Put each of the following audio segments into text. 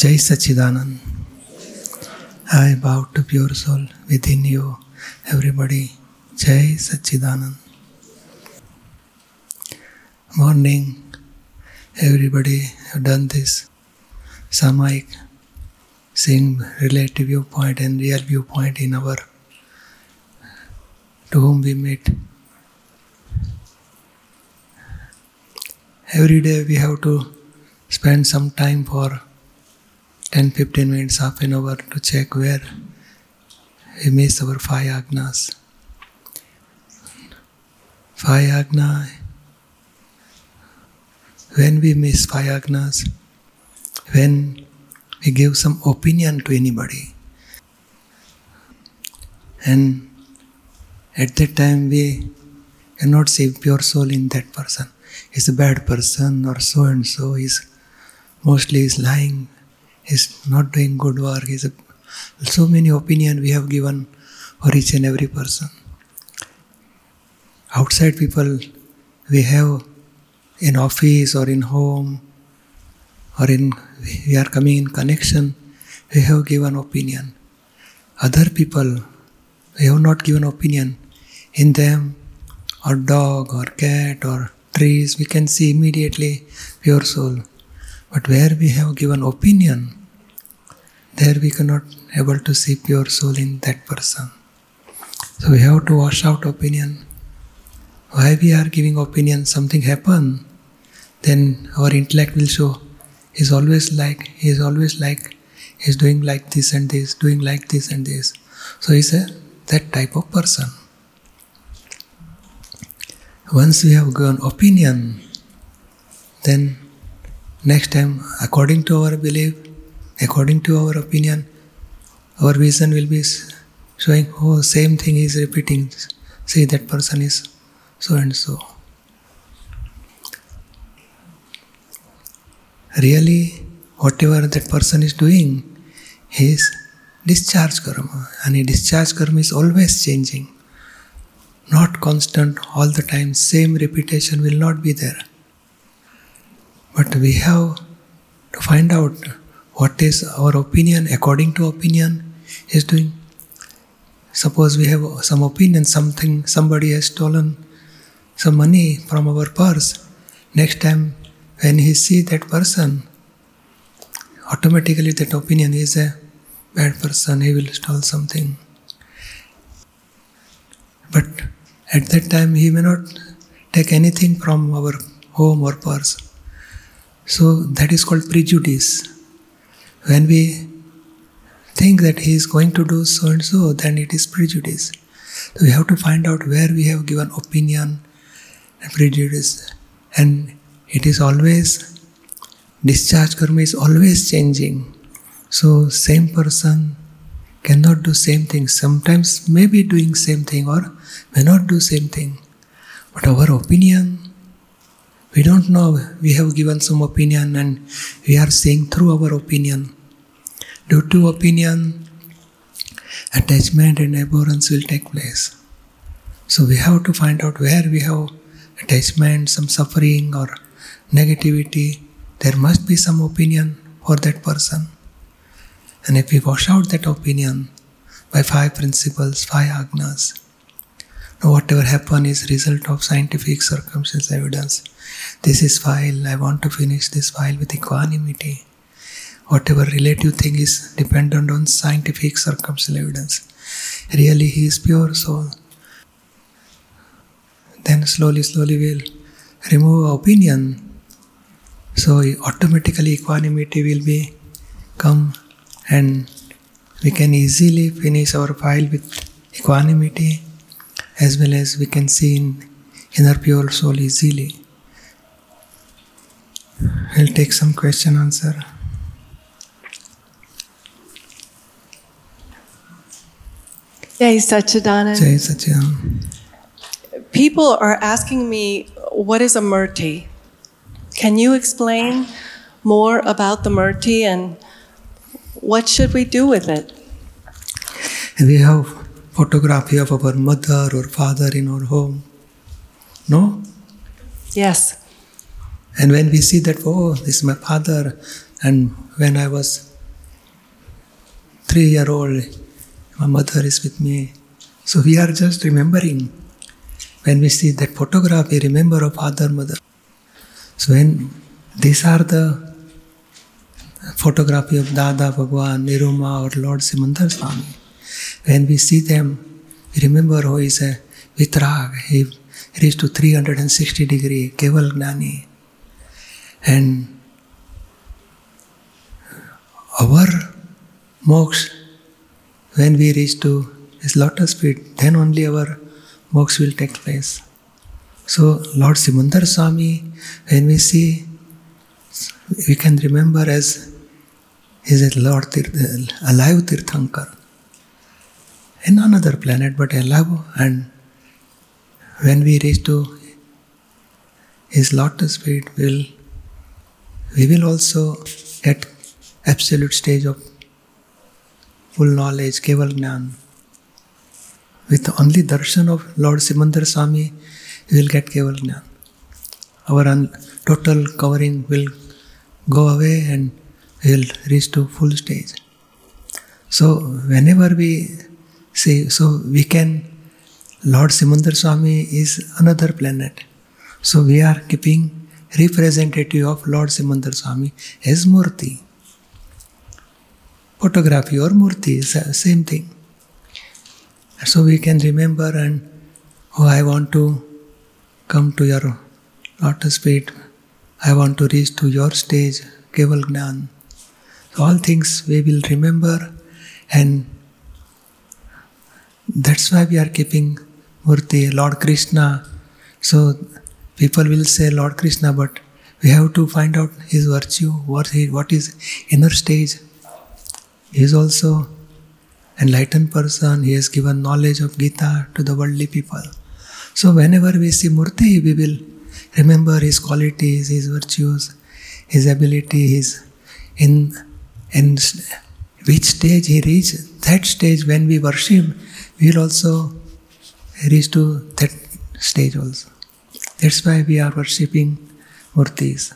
Jai Sachchidanand I about to pure soul within you everybody Jai Sachchidanand. Morning everybody done this samayik seen relative viewpoint and real viewpoint in our to home we meet every day we have to spend some time for 10 15 minutes, half an hour to check where we miss our five agnas. Five agna, when we miss five agnas, when we give some opinion to anybody, and at that time we cannot see pure soul in that person. He's a bad person or so and so. He's mostly is lying. He's not doing good work. He's so many opinion we have given for each and every person. Outside people we have in office or in home or in we are coming in connection, we have given opinion. Other people we have not given opinion in them or dog or cat or trees we can see immediately pure soul but where we have given opinion there we cannot able to see pure soul in that person. So we have to wash out opinion. Why we are giving opinion something happen then our intellect will show. He's always like he's always like he's doing like this and this doing like this and this. So he's a that type of person. Once we have given opinion, then next time, according to our belief, according to our opinion, our vision will be showing, oh, same thing is repeating. See, that person is so and so. Really, whatever that person is doing, is discharge karma, and discharge karma is always changing not constant all the time, same repetition will not be there. But we have to find out what is our opinion according to opinion is doing. Suppose we have some opinion, something somebody has stolen some money from our purse. Next time when he see that person, automatically that opinion is a bad person, he will steal something. But at that time, he may not take anything from our home or purse. So that is called prejudice. When we think that he is going to do so and so, then it is prejudice. So we have to find out where we have given opinion and prejudice. And it is always, discharge karma is always changing. So same person cannot do same thing. Sometimes may be doing same thing or may not do same thing. But our opinion, we don't know. We have given some opinion and we are seeing through our opinion. Due to opinion, attachment and abhorrence will take place. So we have to find out where we have attachment, some suffering or negativity. There must be some opinion for that person. And if we wash out that opinion by five principles, five agnas, whatever happen is result of scientific circumstances evidence. This is file, I want to finish this file with equanimity. Whatever relative thing is dependent on scientific circumstantial evidence. Really he is pure soul. Then slowly, slowly we'll remove opinion. So automatically equanimity will be come and we can easily finish our file with equanimity as well as we can see in inner pure soul easily. I'll take some question answer. Jai Sachidanand. Jai Sachidanand. People are asking me, what is a murti? Can you explain more about the murti and what should we do with it? We have photography of our mother or father in our home. No? Yes. And when we see that, oh, this is my father, and when I was three year old, my mother is with me. So we are just remembering. When we see that photograph, we remember our father, mother. So when these are the photography of Dada, Bhagwan, Niruma, or Lord Simandhar Swami. When we see them, remember who is a Vitrag. He reached to 360 degree, Keval Gnani. And our moksha, when we reach to his lotus feet, then only our moksha will take place. So, Lord Simandhar Swami, when we see, we can remember as is a Lord Tirth, uh, alive Tirthankar in another planet, but alive. And when we reach to his lotus feet, will we will also get absolute stage of full knowledge, Keval Gnan. With only darshan of Lord Simandhar Swami, we will get Keval Gnan. Our un- total covering will go away and we will reach to full stage. So whenever we say, so we can, Lord Simandhar Swami is another planet. So we are keeping representative of Lord Simandhar Swami as Murti. Photography or Murti is the same thing. So we can remember and oh, I want to come to your lotus feet. I want to reach to your stage, Keval Gnan. So all things we will remember and that's why we are keeping Murti, Lord Krishna. So people will say Lord Krishna, but we have to find out his virtue, what, he, what is inner stage. He is also enlightened person. He has given knowledge of Gita to the worldly people. So whenever we see Murti, we will remember his qualities, his virtues, his ability, his in in which stage he reached. That stage when we worship, we will also reach to that stage also. That's why we are worshipping Murtis.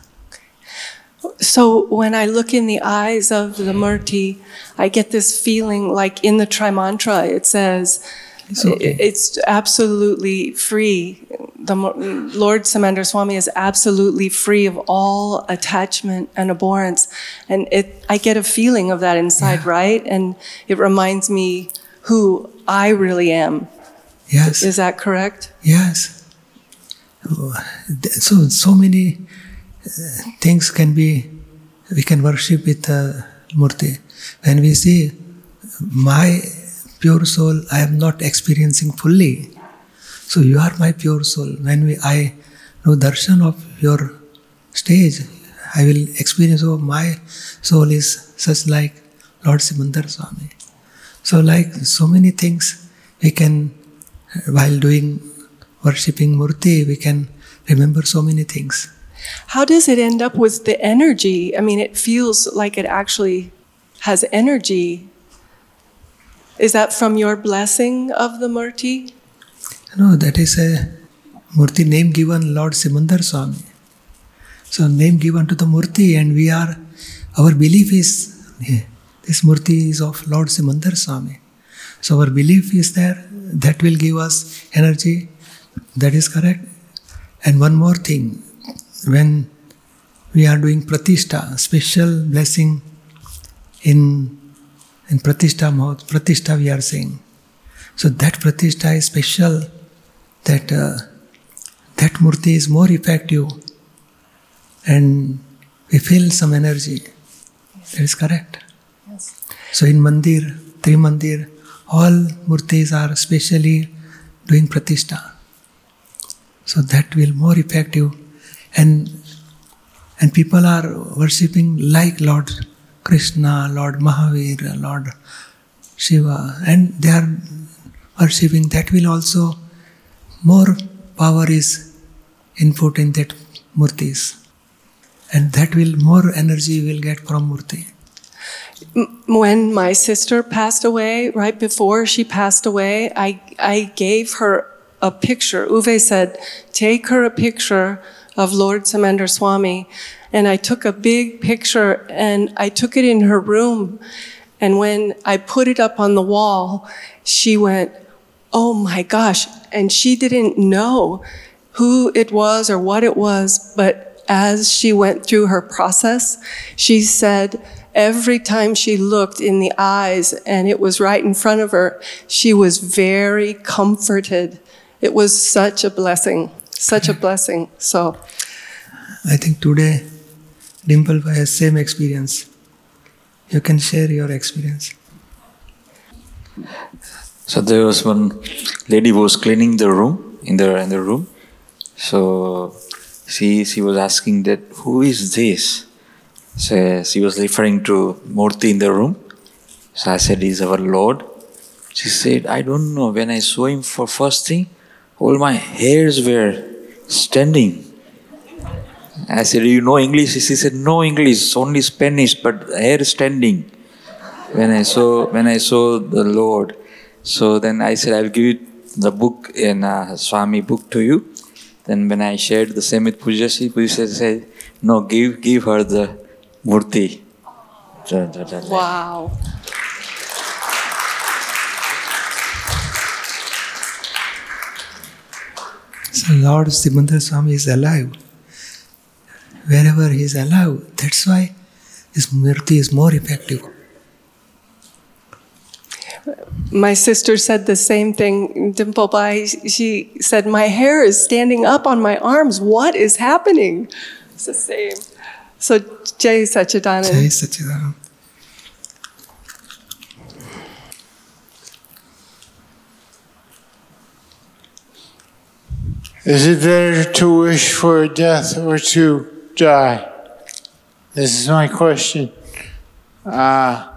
So when I look in the eyes of the Murti, I get this feeling like in the Tri Mantra, it says, It's okay. it's absolutely free. The Lord Simandhar Swami is absolutely free of all attachment and abhorrence. And it, I get a feeling of that inside, Yeah. right? And it reminds me who I really am. Yes. Is that correct? Yes. So, so many uh, things can be, we can worship with uh, Murti. When we see my pure soul, I am not experiencing fully. So you are my pure soul. When we, I know darshan of your stage, I will experience, oh, my soul is such like Lord Simandhar Swami. So like so many things we can, while doing worshipping Murti, we can remember so many things. How does it end up with the energy? I mean, it feels like it actually has energy. Is that from your blessing of the Murti? No, that is a Murti name given Lord Simandhar Swami. So name given to the Murti and we are, our belief is, this Murti is of Lord Simandhar Swami. So our belief is there, that will give us energy, that is correct. And one more thing, when we are doing Pratishta, special blessing in, in Pratishta Mahot, Pratishta we are saying. So that Pratishta is special, that uh, that Murti is more effective and we feel some energy. That is correct. Yes. So in Mandir, Trimandir, all Murtis are specially doing Pratishta. So that will more effective and and people are worshipping like Lord Krishna, Lord Mahavir, Lord Shiva, and they are worshipping. That will also more power is input in that murtis, and that will more energy will get from murti. When my sister passed away, right before she passed away, I, I gave her a picture. Uwe said, Take her a picture of Lord Simandhar Swami. And I took a big picture and I took it in her room. And when I put it up on the wall, she went, Oh my gosh. And she didn't know who it was or what it was, but as she went through her process, she said every time she looked in the eyes and it was right in front of her, she was very comforted. It was such a blessing, such a blessing. So, I think today Dimple has same experience. You can share your experience. So there was one lady who was cleaning the room in the in the room. So she she was asking that who is this? So she was referring to Murti in the room. So I said, "Is our Lord." She said, "I don't know. When I saw him for first thing, all my hairs were standing." I said, "You know English?" She said, "No English, only Spanish, but hair standing." When I saw when I saw the Lord, so then I said, "I'll give you the book in uh, Swami book to you." Then when I shared the same with Pujyashree, Pujyashree said, "No, give give her the murti." Wow. Lord Simandhar Swami is alive. Wherever he is alive, that's why his murti is more effective. My sister said the same thing, Dimple Bai. She said, My hair is standing up on my arms. What is happening? It's the same. So, Jay Sachidanand. Jai Sachidanand. Is it better to wish for death or to die? This is my question. Uh,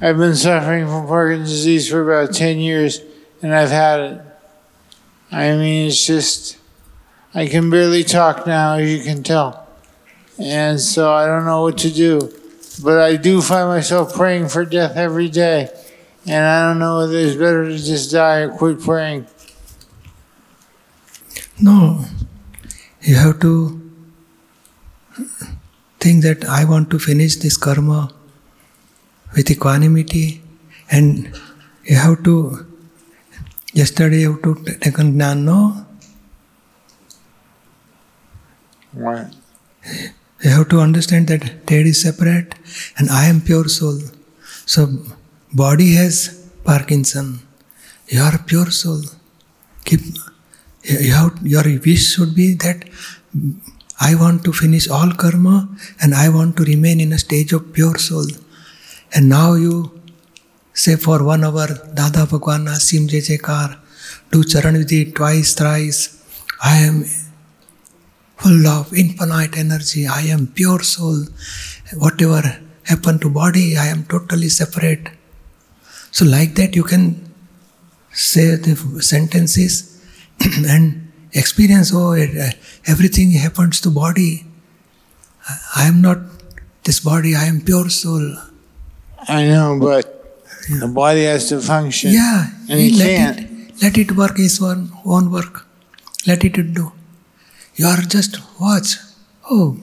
I've been suffering from Parkinson's disease for about 10 years, and I've had it. I mean, it's just, I can barely talk now, as you can tell. And so I don't know what to do. But I do find myself praying for death every day. And I don't know whether it's better to just die or quit praying. No, you have to think that I want to finish this karma with equanimity and you have to yesterday you have to t- taken jnana no Right. you have to understand that Ted is separate and I am pure soul. So body has Parkinson. You are pure soul. Keep you have, your wish should be that I want to finish all karma and I want to remain in a stage of pure soul. And now you say for one hour, Dada Bhagwan Asim Jaikar, do Charan Vidhi twice, thrice. I am full of infinite energy. I am pure soul. Whatever happened to body, I am totally separate. So like that you can say the sentences and experience, oh, it, uh, everything happens to body. I am not this body, I am pure soul. I know, but the body has to function. Yeah, And let can't. It, let it work his own, own work. Let it do. You are just watch. Oh,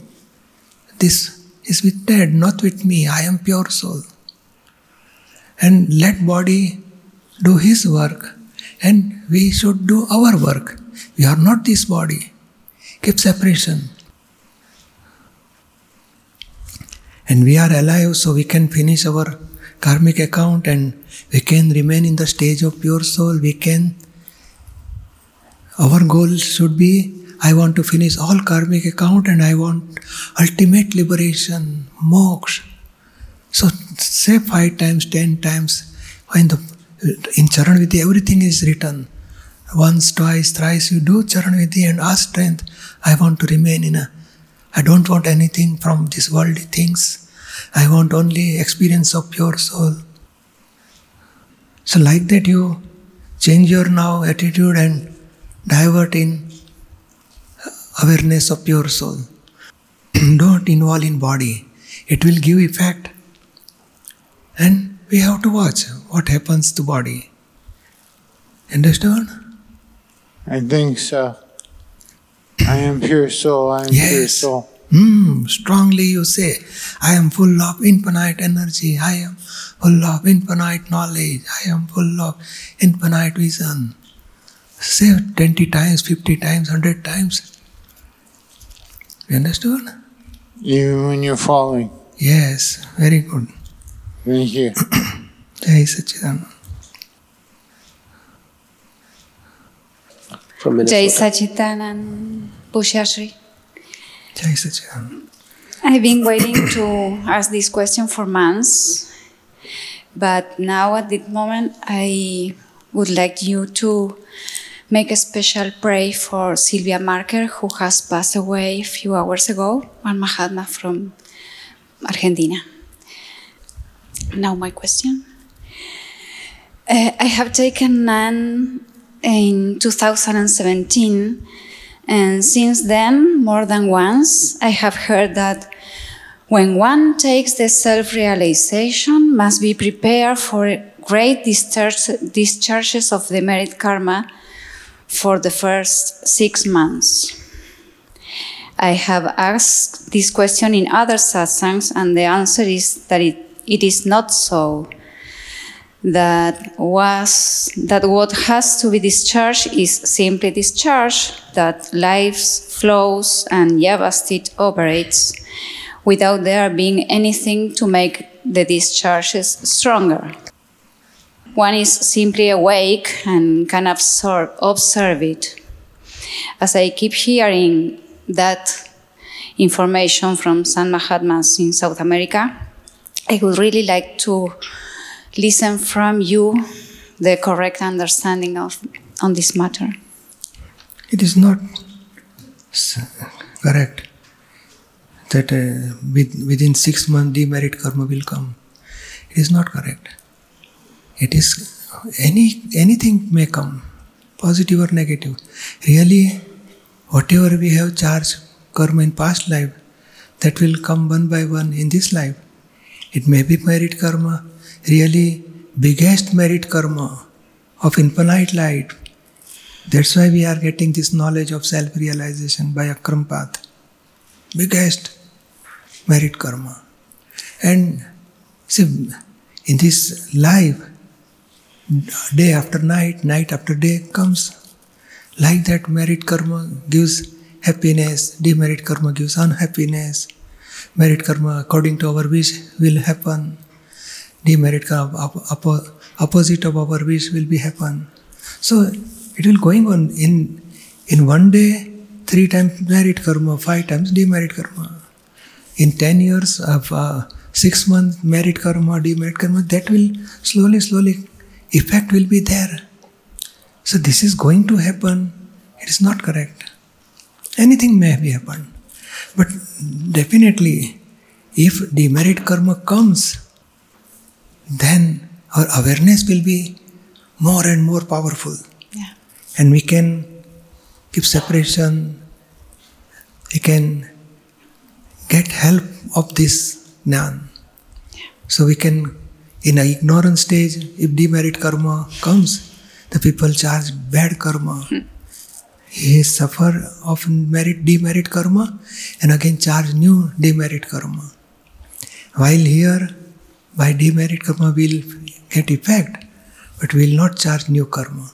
this is with Ted, not with me. I am pure soul. And let body do his work. And we should do our work. We are not this body. Keep separation. And we are alive so we can finish our karmic account and we can remain in the stage of pure soul. We can. Our goal should be I want to finish all karmic account and I want ultimate liberation, moksha. So say five times, ten times. In the in Charan Vidhi, everything is written. Once, twice, thrice you do Charan Vidhi and ask strength. I want to remain in a. I don't want anything from these worldly things. I want only experience of pure soul. So like that you change your now attitude and divert in awareness of pure soul. Don't involve in body. It will give effect. And we have to watch what happens to body. Understand? I think so. I am pure soul. I am pure Yes. soul. Hmm, strongly you say, I am full of infinite energy, I am full of infinite knowledge, I am full of infinite vision. Say 20 times, 50 times, 100 times. You understood? Even when you're falling. Yes, very good. Thank you. Jai Sachidanand. from Jai Minnesota. Sachitanand Pujyashree. Jai Sachidanand. I've been waiting to ask this question for months, but now at this moment I would like you to make a special prayer for Sylvia Marker, who has passed away a few hours ago, one Mahatma from Argentina. Now, my question. Uh, I have taken Gnan in 2017, and since then, more than once, I have heard that when one takes the self realization, must be prepared for great discharge, discharges of the merit karma for the first six months. I have asked this question in other satsangs, and the answer is that it, it is not so. That was that what has to be discharged is simply discharged. That life flows and Vyavasthit operates without there being anything to make the discharges stronger. One is simply awake and can absorb, observe it. As I keep hearing that information from San Mahatmas in South America, I would really like to listen from you the correct understanding of on this matter. It is not correct that uh, with, within six months demerit karma will come. It is not correct. It is any anything may come, positive or negative. Really, whatever we have charged karma in past life, that will come one by one in this life. It may be merit karma, really biggest merit karma of infinite light. That's why we are getting this knowledge of self realization by Akram path. Biggest merit karma. And see, in this life, day after night, night after day comes. Like that, merit karma gives happiness, demerit karma gives unhappiness. Merit karma, according to our wish, will happen. Demerit karma, op- oppo- opposite of our wish, will be happen. So it will going on in in one day, three times merit karma, five times demerit karma. In ten years of uh, six months merit karma, demerit karma, that will slowly, slowly effect will be there. So this is going to happen. It is not correct. Anything may be happen. But definitely, if demerit karma comes, then our awareness will be more and more powerful. Yeah. And we can keep separation, we can get help of this jnana. So we can, in an ignorant stage, if demerit karma comes, the people charge bad karma. Hmm. He suffer of merit demerit karma and again charge new demerit karma. While here, by demerit karma we'll get effect, but we'll not charge new karma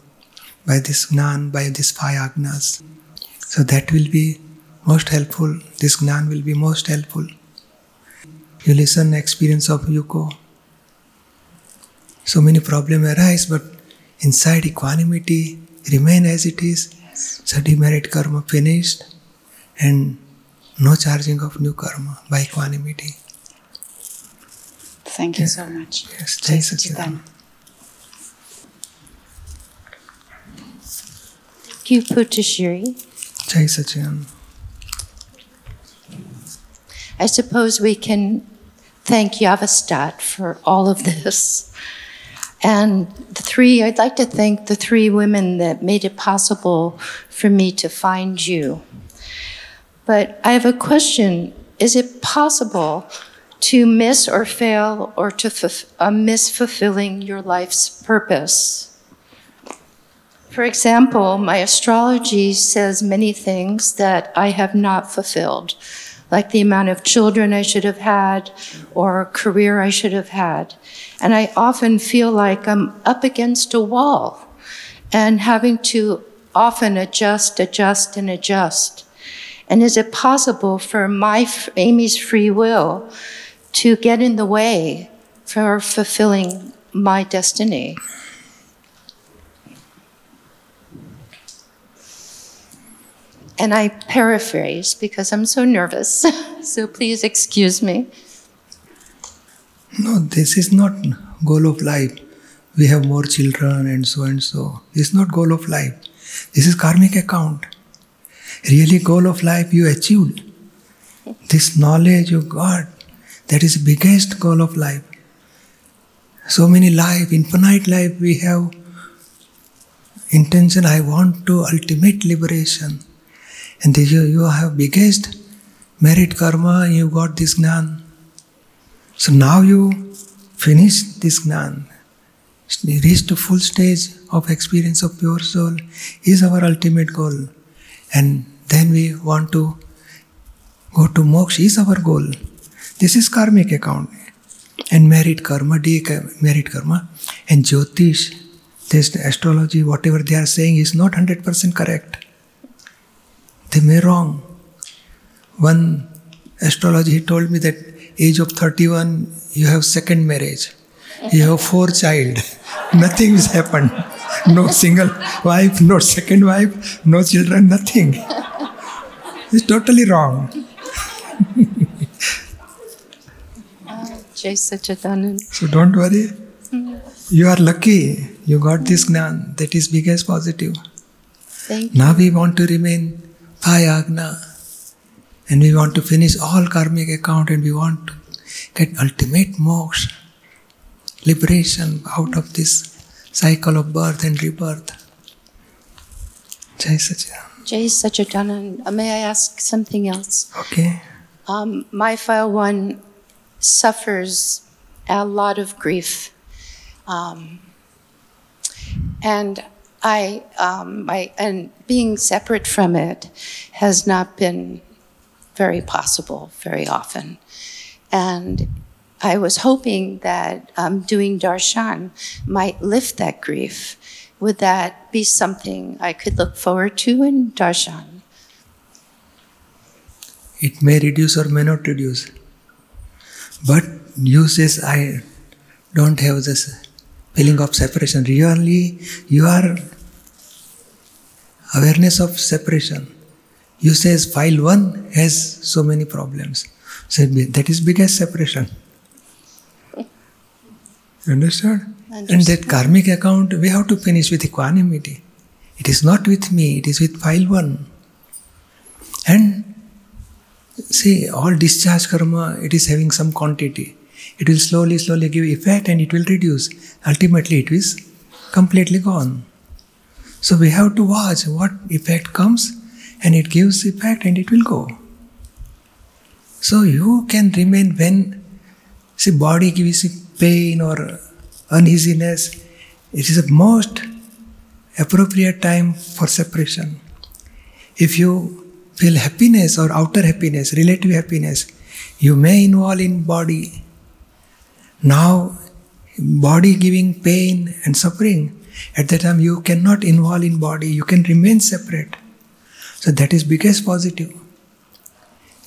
by this gnan, by this five agnas. So that will be most helpful. This gnan will be most helpful. You listen experience of Yuko. So many problems arise, but inside equanimity remain as it is. So demerit karma finished and no charging of new karma by equanimity. Thank you so much. Yes, Jai Jai Sachidanand. Thank you, Pujyashree. Jai Sachidanand. I suppose we can thank Vyavasthit for all of this. And the three, I'd like to thank the three women that made it possible for me to find you. But I have a question. Is it possible to miss or fail or to fulf- uh, miss fulfilling your life's purpose? For example, my astrology says many things that I have not fulfilled, like the amount of children I should have had or career I should have had. And I often feel like I'm up against a wall and having to often adjust, adjust, and adjust. And is it possible for my Amy's free will to get in the way for fulfilling my destiny? And I paraphrase because I'm so nervous. so please excuse me. No, this is not goal of life. We have more children and so and so. This is not goal of life. This is karmic account. Really, goal of life you achieved. This knowledge you got, that is biggest goal of life. So many life, infinite life we have intention. I want to ultimate liberation. And this you, you have biggest merit karma, you got this gnan. So now you finish this gnan, reach the full stage of experience of pure soul is our ultimate goal. And then we want to go to moksha is our goal. This is karmic account. And merit karma, merit karma, and Jyotish, this astrology, whatever they are saying is not 100% correct. They may wrong. One astrology he told me that age of 31 you have second marriage. You have four child. Nothing has happened. No single wife, no second wife, no children, nothing. It's totally wrong. So don't worry. You are lucky. You got this gnan. That is biggest positive. Thank you. Now we want to remain Agna. And we want to finish all karmic account and we want to get ultimate moksha, liberation out of this cycle of birth and rebirth. Jai Sachidanand. Jai Sachidanand. Uh, may I ask something else? Okay. Um, my file one suffers a lot of grief. Um, and I, um, I, and being separate from it has not been very possible very often. And I was hoping that um, doing darshan might lift that grief. Would that be something I could look forward to in darshan? It may reduce or may not reduce. But you says I don't have this feeling of separation. Really, you are awareness of separation. You says file one has so many problems. So that is biggest separation. You understood? And that karmic account we have to finish with equanimity. It is not with me, it is with file one. And see, all discharge karma, it is having some quantity. It will slowly, slowly give effect and it will reduce. Ultimately, it is completely gone. So we have to watch what effect comes and it gives effect and it will go. So you can remain when see body gives pain or uneasiness. It is the most appropriate time for separation. If you feel happiness or outer happiness, relative happiness, you may involve in body. Now, body giving pain and suffering, at that time you cannot involve in body, you can remain separate. So that is biggest positive.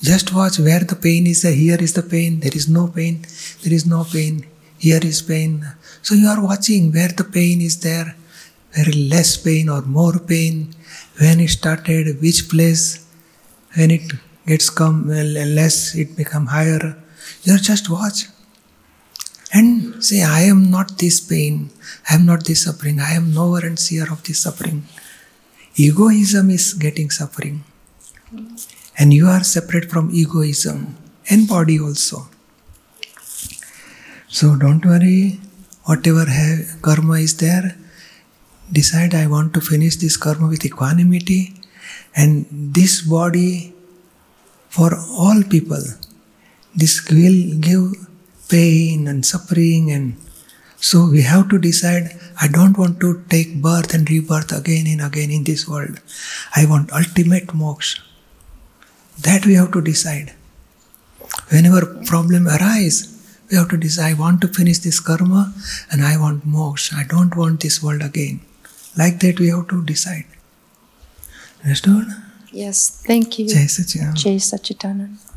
Just watch where the pain is. Here is the pain. There is no pain. There is no pain. Here is pain. So you are watching where the pain is there. Very less pain or more pain. When it started, which place. When it gets come less, it become higher. You are just watch and say, I am not this pain, I am not this suffering, I am knower and seer of this suffering. Egoism is getting suffering. And you are separate from egoism and body also. So don't worry, whatever karma is there, decide I want to finish this karma with equanimity and this body for all people. This will give pain and suffering and so we have to decide I don't want to take birth and rebirth again and again in this world. I want ultimate moksha. That we have to decide. Whenever problem arise, we have to decide, I want to finish this karma and I want moksha. I don't want this world again. Like that we have to decide. Understood? Yes, thank you. Jai Sachidanand. Sachidanand.